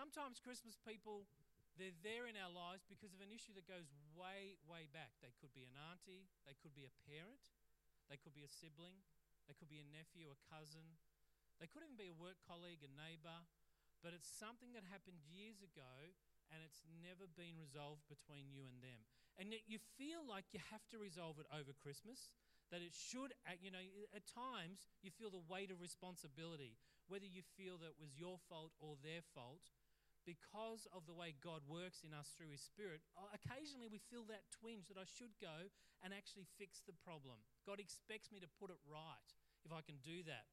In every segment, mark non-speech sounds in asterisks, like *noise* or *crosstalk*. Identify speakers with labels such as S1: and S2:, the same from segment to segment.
S1: sometimes Christmas people, they're there in our lives because of an issue that goes way, way back. They could be an auntie, they could be a parent, they could be a sibling, they could be a nephew, a cousin, they could even be a work colleague, a neighbour, but it's something that happened years ago and it's never been resolved between you and them. And yet you feel like you have to resolve it over Christmas, that it should, uh, you know, at times you feel the weight of responsibility, whether you feel that it was your fault or their fault. Because of the way God works in us through His Spirit, occasionally we feel that twinge that I should go and actually fix the problem. God expects me to put it right if I can do that.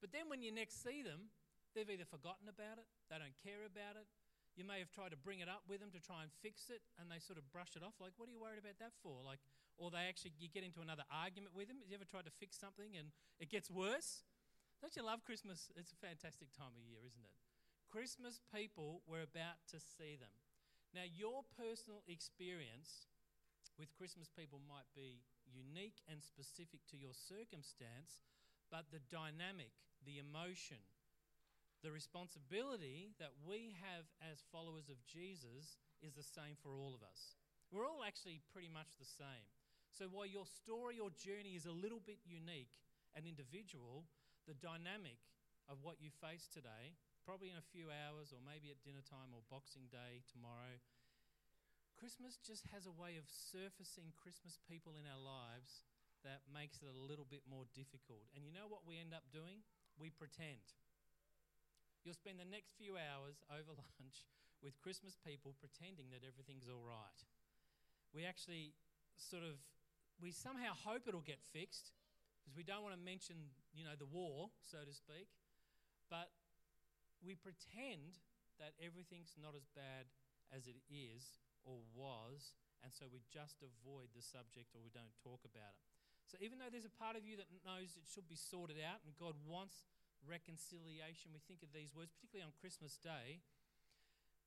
S1: But then when you next see them, they've either forgotten about it, they don't care about it, you may have tried to bring it up with them to try and fix it, and they sort of brush it off. Like, what are you worried about that for? Like, or they actually you get into another argument with them. Have you ever tried to fix something and it gets worse? Don't you love Christmas? It's a fantastic time of year, isn't it? Christmas people, we're about to see them. Now, your personal experience with Christmas people might be unique and specific to your circumstance, but the dynamic, the emotion, the responsibility that we have as followers of Jesus is the same for all of us. We're all actually pretty much the same. So while your story or journey is a little bit unique and individual, the dynamic of what you face today, probably in a few hours or maybe at dinner time or Boxing Day tomorrow, Christmas just has a way of surfacing Christmas people in our lives that makes it a little bit more difficult. And you know what we end up doing? We pretend. You'll spend the next few hours over *laughs* lunch with Christmas people pretending that everything's all right. We actually sort of, we somehow hope it'll get fixed because we don't want to mention, you know, the war, so to speak. But we pretend that everything's not as bad as it is or was, and so we just avoid the subject or we don't talk about it. So even though there's a part of you that knows it should be sorted out and God wants reconciliation. We think of these words, particularly on Christmas Day.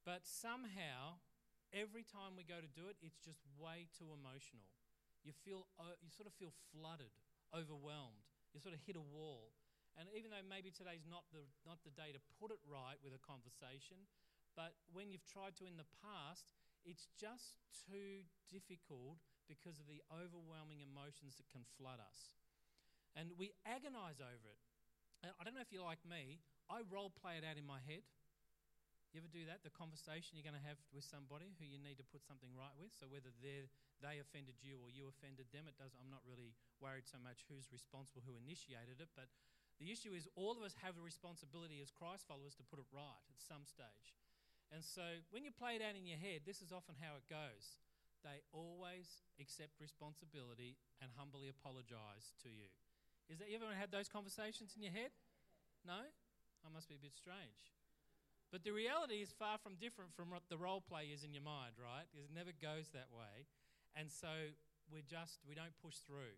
S1: But somehow, every time we go to do it, it's just way too emotional. You feel, uh, you sort of feel flooded, overwhelmed. You sort of hit a wall. And even though maybe today's not the, not the day to put it right with a conversation, but when you've tried to in the past, it's just too difficult because of the overwhelming emotions that can flood us. And we agonize over it. And I don't know if you're like me, I role play it out in my head. You ever do that? The conversation you're going to have with somebody who you need to put something right with. So whether they they offended you or you offended them, it does. I'm not really worried so much who's responsible, who initiated it. But the issue is all of us have a responsibility as Christ followers to put it right at some stage. And so when you play it out in your head, this is often how it goes. They always accept responsibility and humbly apologize to you. Is that you ever had those conversations in your head? No? I must be a bit strange. But the reality is far from different from what the role play is in your mind, right? It never goes that way. And so we just we don't push through.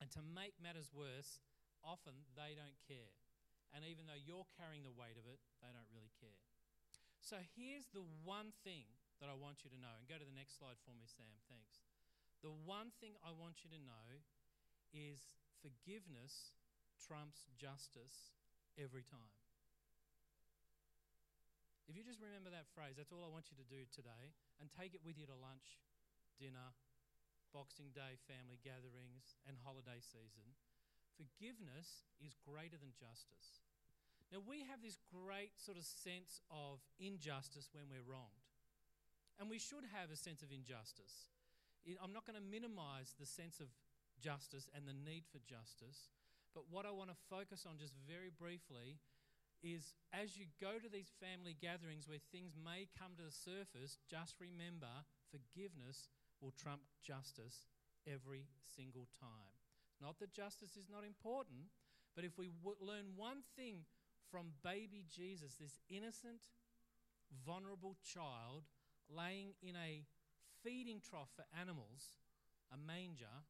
S1: And to make matters worse, often they don't care. And even though you're carrying the weight of it, they don't really care. So here's the one thing that I want you to know. And go to the next slide for me, Sam. Thanks. The one thing I want you to know is forgiveness trumps justice every time. If you just remember that phrase, that's all I want you to do today, and take it with you to lunch, dinner, Boxing Day family gatherings, and holiday season. Forgiveness is greater than justice. Now, we have this great sort of sense of injustice when we're wronged. And we should have a sense of injustice. I'm not going to minimize the sense of justice and the need for justice. But what I want to focus on just very briefly is as you go to these family gatherings where things may come to the surface, just remember forgiveness will trump justice every single time. Not that justice is not important, but if we w- learn one thing from baby Jesus, this innocent, vulnerable child laying in a feeding trough for animals, a manger,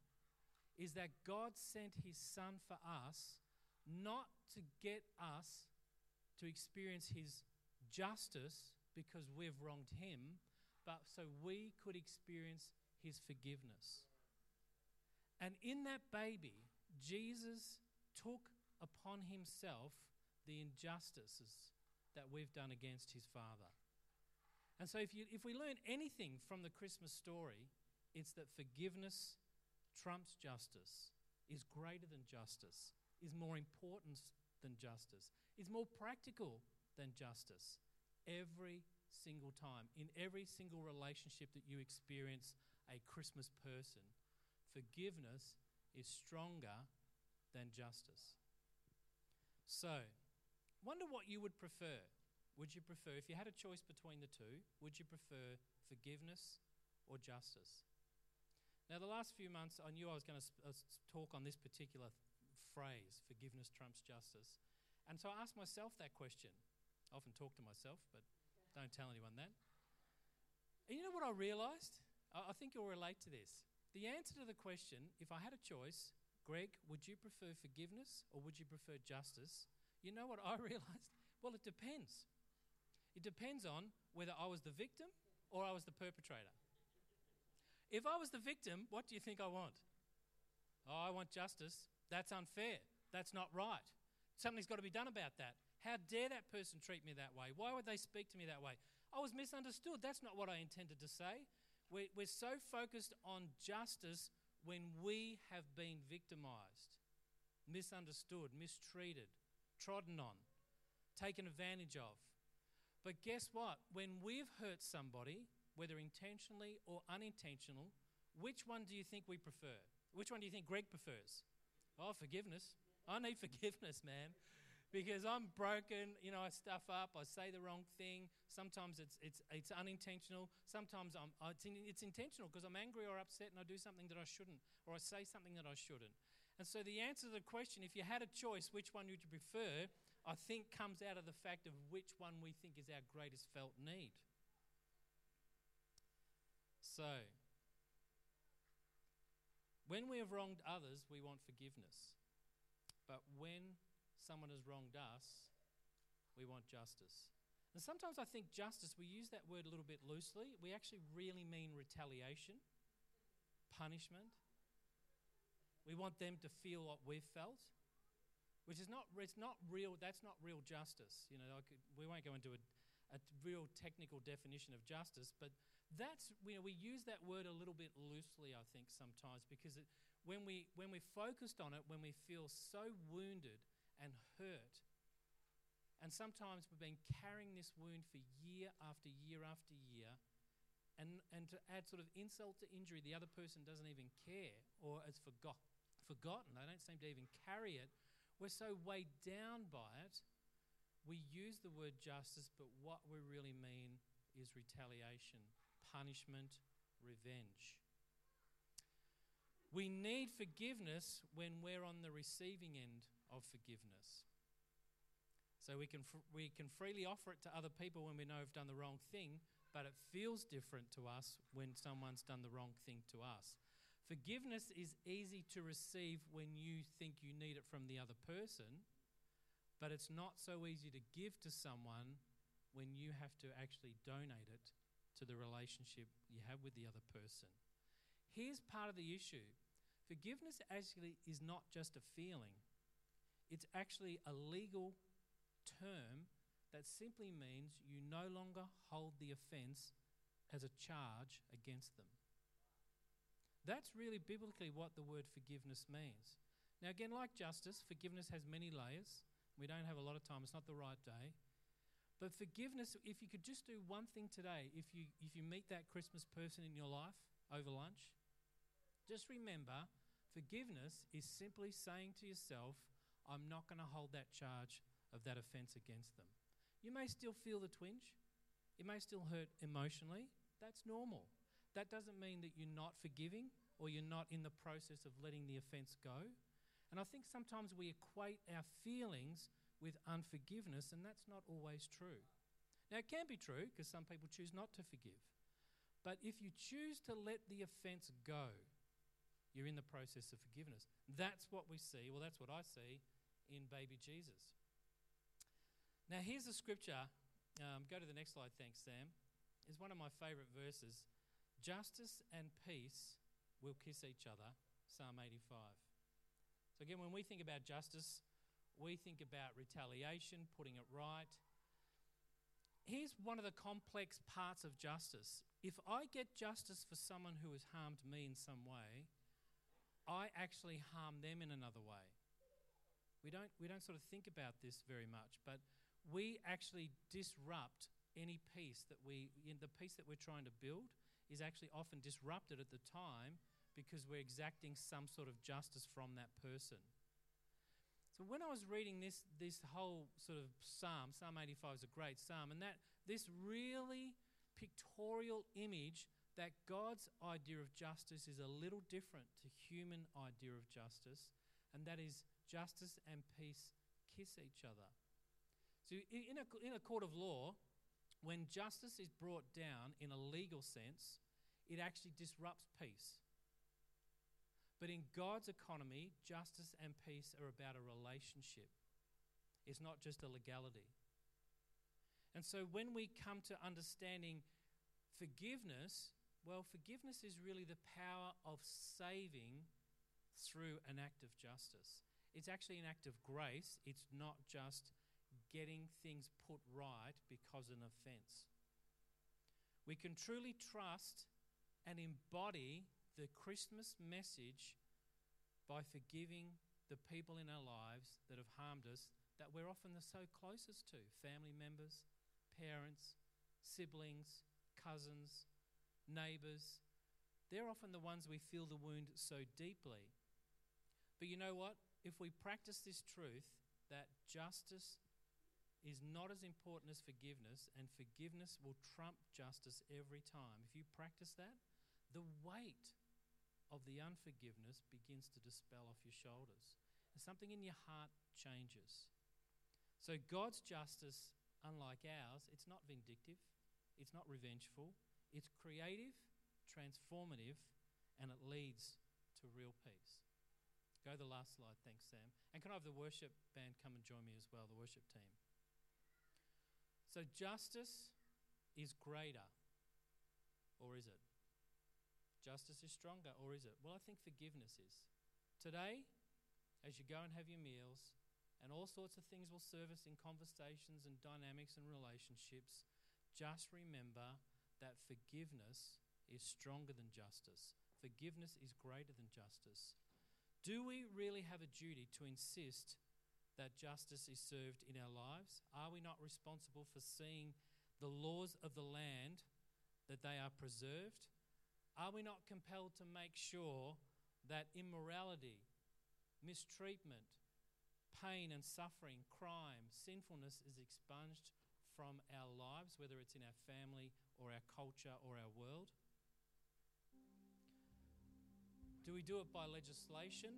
S1: is that God sent his son for us not to get us to experience his justice because we've wronged him, but so we could experience his forgiveness. And in that baby, Jesus took upon himself the injustices that we've done against his Father. And so, if, you, if we learn anything from the Christmas story, it's that forgiveness trumps justice, is greater than justice, is more important than justice, is more practical than justice. Every single time, in every single relationship that you experience a Christmas person, forgiveness is stronger than justice. So, wonder what you would prefer. Would you prefer, if you had a choice between the two, would you prefer forgiveness or justice? Now, the last few months, I knew I was going to uh, talk on this particular phrase forgiveness trumps justice. And so I asked myself that question. I often talk to myself, but don't tell anyone that. And you know what I realized? I, I think you'll relate to this. The answer to the question, if I had a choice, Greg, would you prefer forgiveness or would you prefer justice? You know what I *laughs* realized? Well, it depends. It depends on whether I was the victim or I was the perpetrator. If I was the victim, what do you think I want? Oh, I want justice. That's unfair. That's not right. Something's got to be done about that. How dare that person treat me that way? Why would they speak to me that way? I was misunderstood. That's not what I intended to say. We're, so focused on justice when we have been victimized, misunderstood, mistreated, trodden on, taken advantage of. But guess what? When we've hurt somebody, whether intentionally or unintentional, which one do you think we prefer? Which one do you think Greg prefers? Oh, forgiveness. I need forgiveness, man. Because I'm broken, you know, I stuff up, I say the wrong thing. Sometimes it's, it's, it's unintentional. Sometimes I'm, it's, in, it's intentional because I'm angry or upset and I do something that I shouldn't, or I say something that I shouldn't. And so the answer to the question, if you had a choice, which one would you prefer, I think comes out of the fact of which one we think is our greatest felt need. So, when we have wronged others, we want forgiveness. But when someone has wronged us, we want justice. And sometimes I think justice, we use that word a little bit loosely. We actually really mean retaliation, punishment. We want them to feel what we've felt, which is not, it's not real, that's not real justice. You know, could, we won't go into a, a real technical definition of justice, but that's you know we use that word a little bit loosely i think sometimes because it, when we when we're focused on it when we feel so wounded and hurt. And sometimes we've been carrying this wound for year after year after year and and to add sort of insult to injury the other person doesn't even care or has forgot, forgotten. They don't seem to even carry it. We're so weighed down by it we use the word justice but what we really mean is retaliation punishment, revenge. We need forgiveness when we're on the receiving end of forgiveness. So we can, fr- we can freely offer it to other people when we know we've done the wrong thing, but it feels different to us when someone's done the wrong thing to us. Forgiveness is easy to receive when you think you need it from the other person, but it's not so easy to give to someone when you have to actually donate it to the relationship you have with the other person. Here's part of the issue forgiveness actually is not just a feeling, it's actually a legal term that simply means you no longer hold the offense as a charge against them. That's really biblically what the word forgiveness means. Now, again, like justice, forgiveness has many layers. We don't have a lot of time, it's not the right day. But forgiveness, if you could just do one thing today, if you, if you meet that Christmas person in your life over lunch, just remember forgiveness is simply saying to yourself, I'm not going to hold that charge of that offense against them. You may still feel the twinge, it may still hurt emotionally. That's normal. That doesn't mean that you're not forgiving or you're not in the process of letting the offense go. And I think sometimes we equate our feelings with unforgiveness, and that's not always true. Now, it can be true because some people choose not to forgive. But if you choose to let the offense go, you're in the process of forgiveness. That's what we see. Well, that's what I see in baby Jesus. Now, here's a scripture. Um, go to the next slide, thanks, Sam. Is one of my favorite verses. Justice and peace will kiss each other, Psalm 85. So, again, when we think about justice, we think about retaliation, putting it right. here's one of the complex parts of justice. If I get justice for someone who has harmed me in some way, I actually harm them in another way. We don't, we don't sort of think about this very much, but we actually disrupt any peace that we, the peace that we're trying to build is actually often disrupted at the time because we're exacting some sort of justice from that person. So when I was reading this, this whole sort of psalm, Psalm 85 is a great psalm, and that this really pictorial image that God's idea of justice is a little different to human idea of justice, and that is justice and peace kiss each other. So, in a, in a court of law, when justice is brought down in a legal sense, it actually disrupts peace. But in God's economy, justice and peace are about a relationship. It's not just a legality. And so when we come to understanding forgiveness, well, forgiveness is really the power of saving through an act of justice. It's actually an act of grace, it's not just getting things put right because of an offense. We can truly trust and embody the Christmas message by forgiving the people in our lives that have harmed us that we're often the so closest to family members, parents, siblings, cousins, neighbours. They're often the ones we feel the wound so deeply. But you know what? If we practice this truth that justice is not as important as forgiveness, and forgiveness will trump justice every time, if you practice that, the weight of the unforgiveness begins to dispel off your shoulders. And something in your heart changes. So God's justice, unlike ours, it's not vindictive, it's not revengeful, it's creative, transformative, and it leads to real peace. Go to the last slide. Thanks, Sam. And can I have the worship band come and join me as well, the worship team? So, justice is greater, or is it? Justice is stronger, or is it? Well, I think forgiveness is. Today, as you go and have your meals, and all sorts of things will us in conversations and dynamics and relationships, just remember that forgiveness is stronger than justice. Forgiveness is greater than justice. Do we really have a duty to insist that justice is served in our lives? Are we not responsible for seeing the laws of the land that they are preserved? Are we not compelled to make sure that immorality, mistreatment, pain and suffering, crime, sinfulness is expunged from our lives, whether it's in our family or our culture or our world? Do we do it by legislation,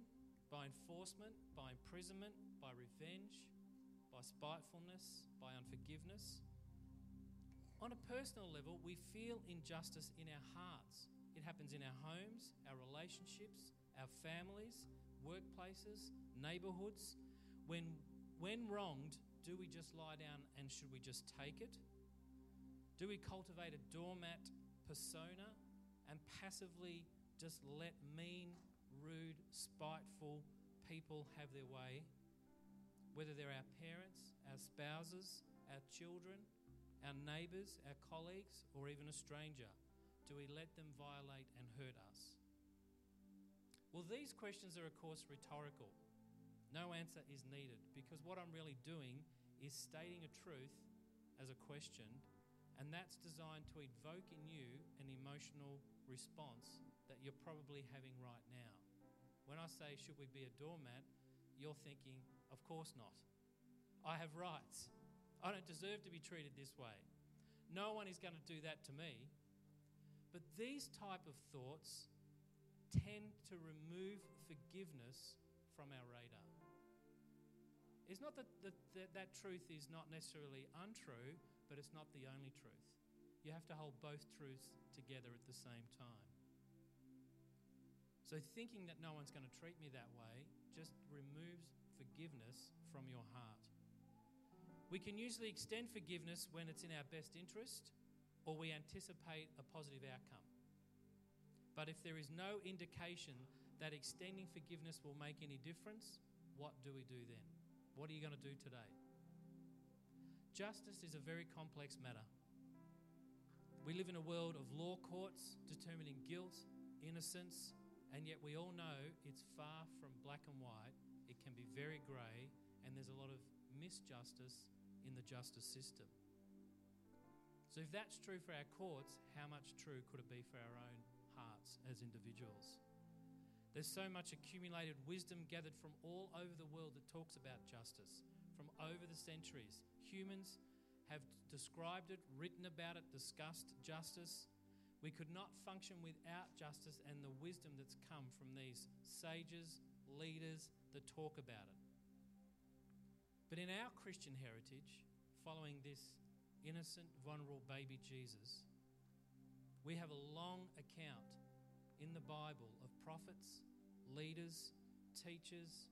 S1: by enforcement, by imprisonment, by revenge, by spitefulness, by unforgiveness? On a personal level, we feel injustice in our hearts. It happens in our homes, our relationships, our families, workplaces, neighborhoods. When, when wronged, do we just lie down and should we just take it? Do we cultivate a doormat persona and passively just let mean, rude, spiteful people have their way? Whether they're our parents, our spouses, our children, our neighbours, our colleagues, or even a stranger, do we let them violate and hurt us? Well, these questions are, of course, rhetorical. No answer is needed because what I'm really doing is stating a truth as a question and that's designed to evoke in you an emotional response that you're probably having right now. When I say, should we be a doormat, you're thinking, of course not. I have rights. I don't deserve to be treated this way. No one is going to do that to me. But these type of thoughts tend to remove forgiveness from our radar. It's not that, that, that, that truth is not necessarily untrue, but it's not the only truth. You have to hold both truths together at the same time. So, thinking that no one's going to treat me that way just removes forgiveness from your heart. We can usually extend forgiveness when it's in our best interest or we anticipate a positive outcome. But if there is no indication that extending forgiveness will make any difference, what do we do then? What are you going to do today? Justice is a very complex matter. We live in a world of law courts determining guilt, innocence, and yet we all know it's far from black and white. It can be very grey, and there's a lot of misjustice in the justice system. So, if that's true for our courts, how much true could it be for our own hearts as individuals? There's so much accumulated wisdom gathered from all over the world that talks about justice, from over the centuries. Humans have described it, written about it, discussed justice. We could not function without justice and the wisdom that's come from these sages, leaders that talk about it. But in our Christian heritage, following this innocent, vulnerable baby Jesus, we have a long account in the Bible of prophets, leaders, teachers,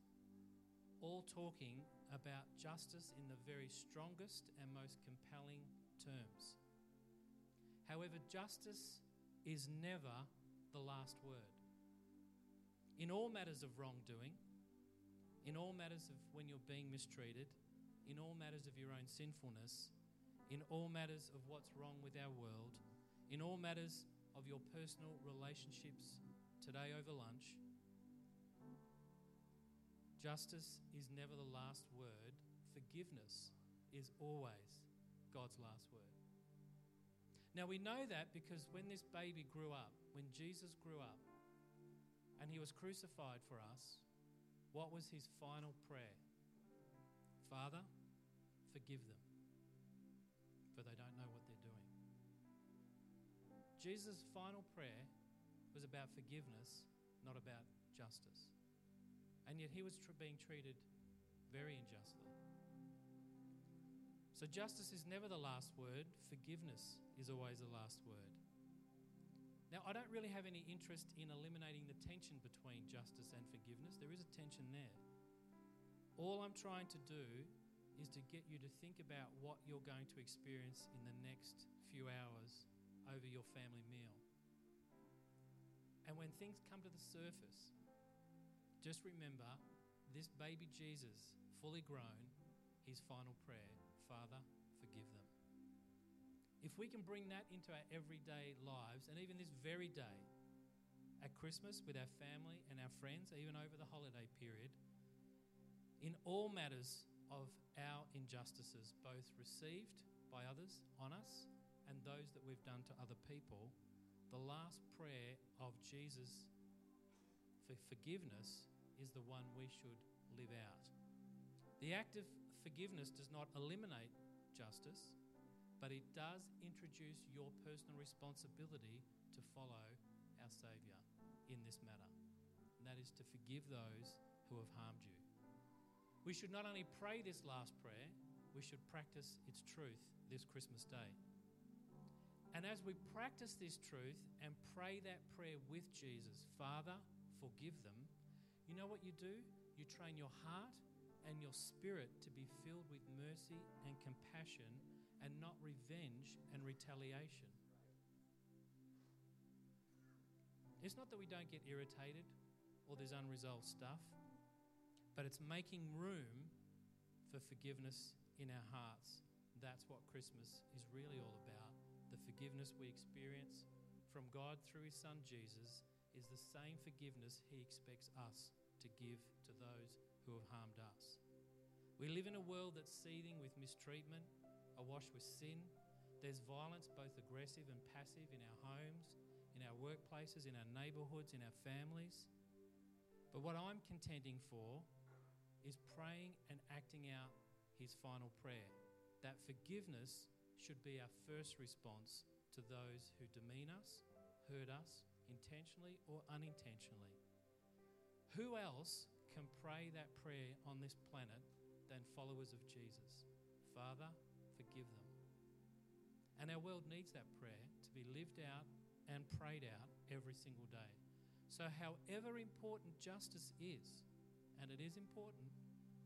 S1: all talking about justice in the very strongest and most compelling terms. However, justice is never the last word. In all matters of wrongdoing, in all matters of when you're being mistreated, in all matters of your own sinfulness, in all matters of what's wrong with our world, in all matters of your personal relationships today over lunch. Justice is never the last word, forgiveness is always God's last word. Now we know that because when this baby grew up, when Jesus grew up and he was crucified for us, what was his final prayer? Father, forgive them for they don't know what they're doing. Jesus' final prayer was about forgiveness, not about justice. And yet he was being treated very unjustly. So justice is never the last word, forgiveness is always the last word. Now, I don't really have any interest in eliminating the tension between justice and forgiveness. There is a tension there. All I'm trying to do is to get you to think about what you're going to experience in the next few hours over your family meal. And when things come to the surface, just remember this baby Jesus, fully grown, his final prayer Father, forgive them. If we can bring that into our everyday lives, and even this very day, at Christmas with our family and our friends, even over the holiday period, in all matters of our injustices, both received by others on us and those that we've done to other people, the last prayer of Jesus for forgiveness is the one we should live out. The act of forgiveness does not eliminate justice, but it does introduce your personal responsibility to follow our Saviour in this matter. And that is to forgive those who have harmed you. We should not only pray this last prayer, we should practice its truth this Christmas day. And as we practice this truth and pray that prayer with Jesus, Father, forgive them, you know what you do? You train your heart and your spirit to be filled with mercy and compassion and not revenge and retaliation. It's not that we don't get irritated or there's unresolved stuff but it's making room for forgiveness in our hearts. That's what Christmas is really all about. The forgiveness we experience from God through His Son Jesus is the same forgiveness He expects us to give to those who have harmed us. We live in a world that's seething with mistreatment, awash with sin. There's violence, both aggressive and passive, in our homes, in our workplaces, in our neighborhoods, in our families. But what I'm contending for is praying and acting out his final prayer. That forgiveness should be our first response to those who demean us, hurt us, intentionally or unintentionally. Who else can pray that prayer on this planet than followers of Jesus? Father, forgive them. And our world needs that prayer to be lived out and prayed out every single day. So, however important justice is, and it is important,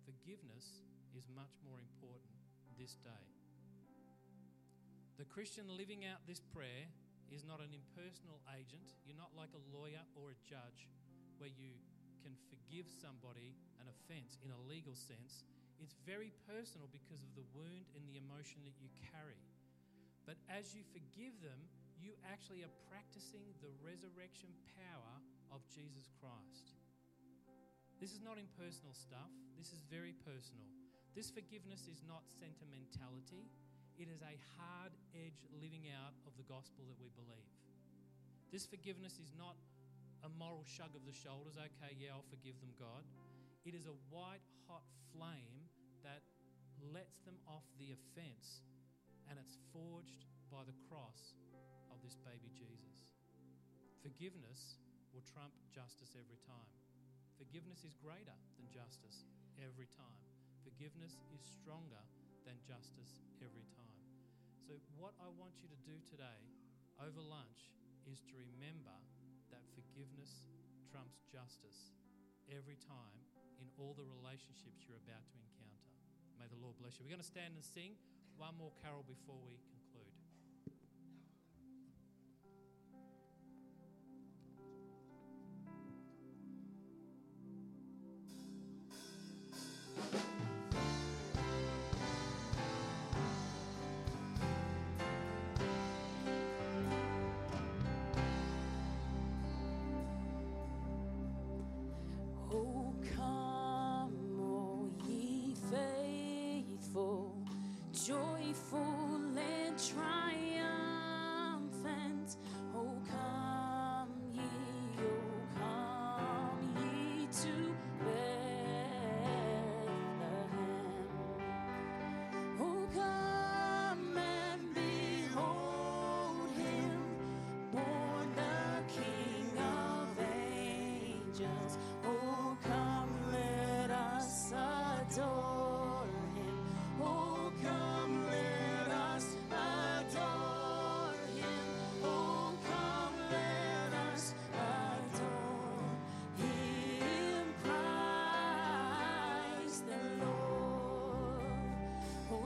S1: forgiveness is much more important this day. The Christian living out this prayer is not an impersonal agent. You're not like a lawyer or a judge where you can forgive somebody an offense in a legal sense. It's very personal because of the wound and the emotion that you carry. But as you forgive them, you actually are practicing the resurrection power of Jesus Christ. This is not impersonal stuff, this is very personal. This forgiveness is not sentimentality, it is a hard edge living out of the gospel that we believe. This forgiveness is not a moral shrug of the shoulders, okay, yeah, I'll forgive them, God. It is a white hot flame that lets them off the offense and it's forged by the cross of this baby Jesus. Forgiveness will trump justice every time. Forgiveness is greater than justice every time. Forgiveness is stronger than justice every time. So, what I want you to do today over lunch is to remember that forgiveness trumps justice every time in all the relationships you're about to encounter. May the Lord bless you. We're going to stand and sing one more carol before we conclude.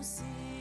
S2: Sing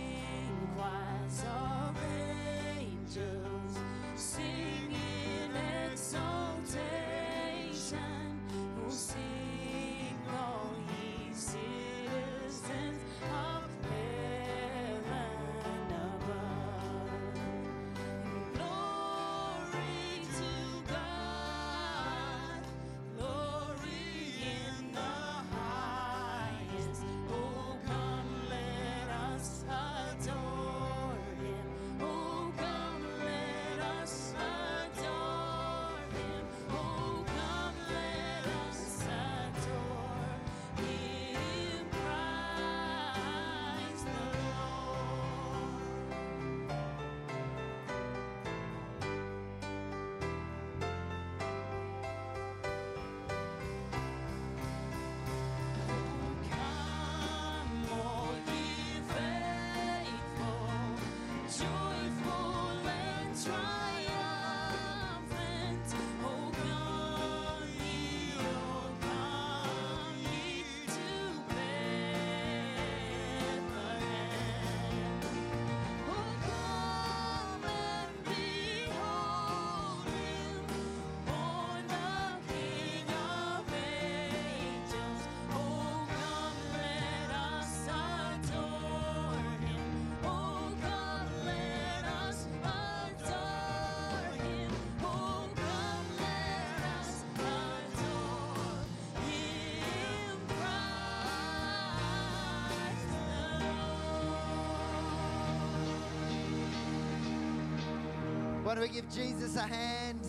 S3: Why don't we give Jesus a hand?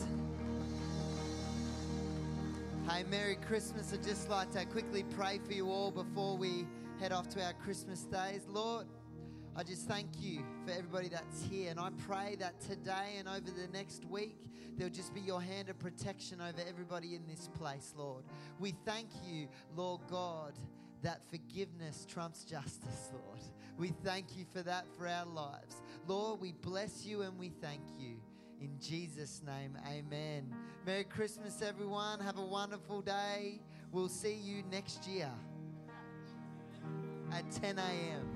S3: Hey, Merry Christmas. I'd just like to quickly pray for you all before we head off to our Christmas days. Lord, I just thank you for everybody that's here. And I pray that today and over the next week, there'll just be your hand of protection over everybody in this place, Lord. We thank you, Lord God, that forgiveness trumps justice, Lord. We thank you for that for our lives. Lord, we bless you and we thank you. In Jesus' name, amen. Merry Christmas, everyone. Have a wonderful day. We'll see you next year at 10 a.m.